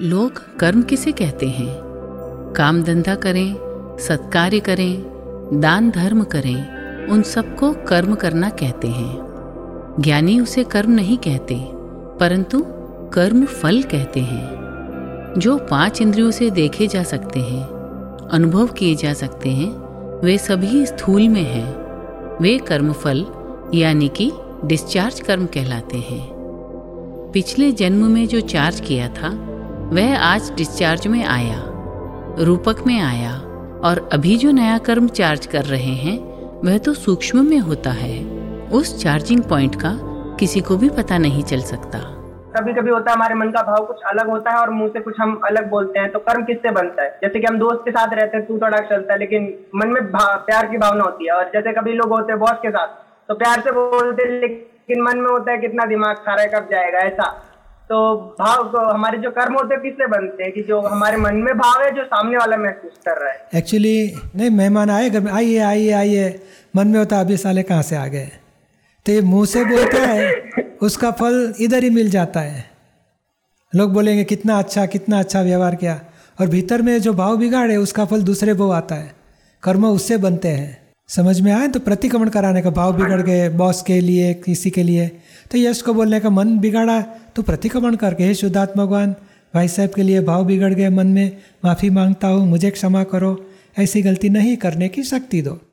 लोग कर्म किसे कहते हैं? काम धंधा करें, सत्कार्य करें, दान धर्म करें, उन सबको कर्म करना कहते हैं। ज्ञानी उसे कर्म नहीं कहते, परंतु कर्म फल कहते हैं। जो पाँच इंद्रियों से देखे जा सकते हैं, अनुभव किए जा सकते हैं, वे सभी स्थूल में हैं। वे कर्म फल यानी कि डिस्चार्ज कर्म कहलाते हैं। पिछले जन्म में जो चार्ज किया था वह आज डिस्चार्ज में आया, रूपक में आया और अभी जो नया कर्म चार्ज कर रहे हैं, वह तो सूक्ष्म में होता है। उस चार्जिंग पॉइंट का किसी को भी पता नहीं चल सकता। कभी कभी होता है, हमारे मन का भाव कुछ अलग होता है और मुँह से कुछ हम अलग बोलते हैं तो कर्म किससे बनता है? जैसे कि हम दोस्त के साथ रहते हैं, तू थोड़ा चलता है, लेकिन मन में प्यार की भावना होती है। और जैसे कभी लोग होते हैं बॉस के साथ तो प्यार से बोलते लेकिन मन में होता है कितना दिमाग खा रहा है, कब जाएगा, ऐसा। तो भाव तो हमारे जो कर्म होते हैं, किससे बनते हैं? कि जो हमारे मन में भाव है, जो सामने वाला महसूस कर रहा है। एक्चुअली नहीं, मेहमान आए, घर में, आइए आइए आइए, मन में होता अभी साले कहाँ से आ गए? तो ये मुँह से बोलता है, उसका फल इधर ही मिल जाता है। लोग बोलेंगे, कितना अच्छा कितना अच्छा व्यवहार किया। और भीतर में जो भाव बिगाड़े, उसका फल दूसरे को आता है। कर्म उससे बनते हैं। समझ में आए? तो प्रतिक्रमण कराने का भाव बिगड़ गए बॉस के लिए, किसी के लिए। तो यश को बोलने का मन बिगाड़ा तो प्रतिक्रमण करके, हे शुद्धात्मा भगवान, भाई साहब के लिए भाव बिगड़ गए मन में। माफ़ी माँगता हूँ, मुझे क्षमा करो। ऐसी गलती नहीं करने की शक्ति दो।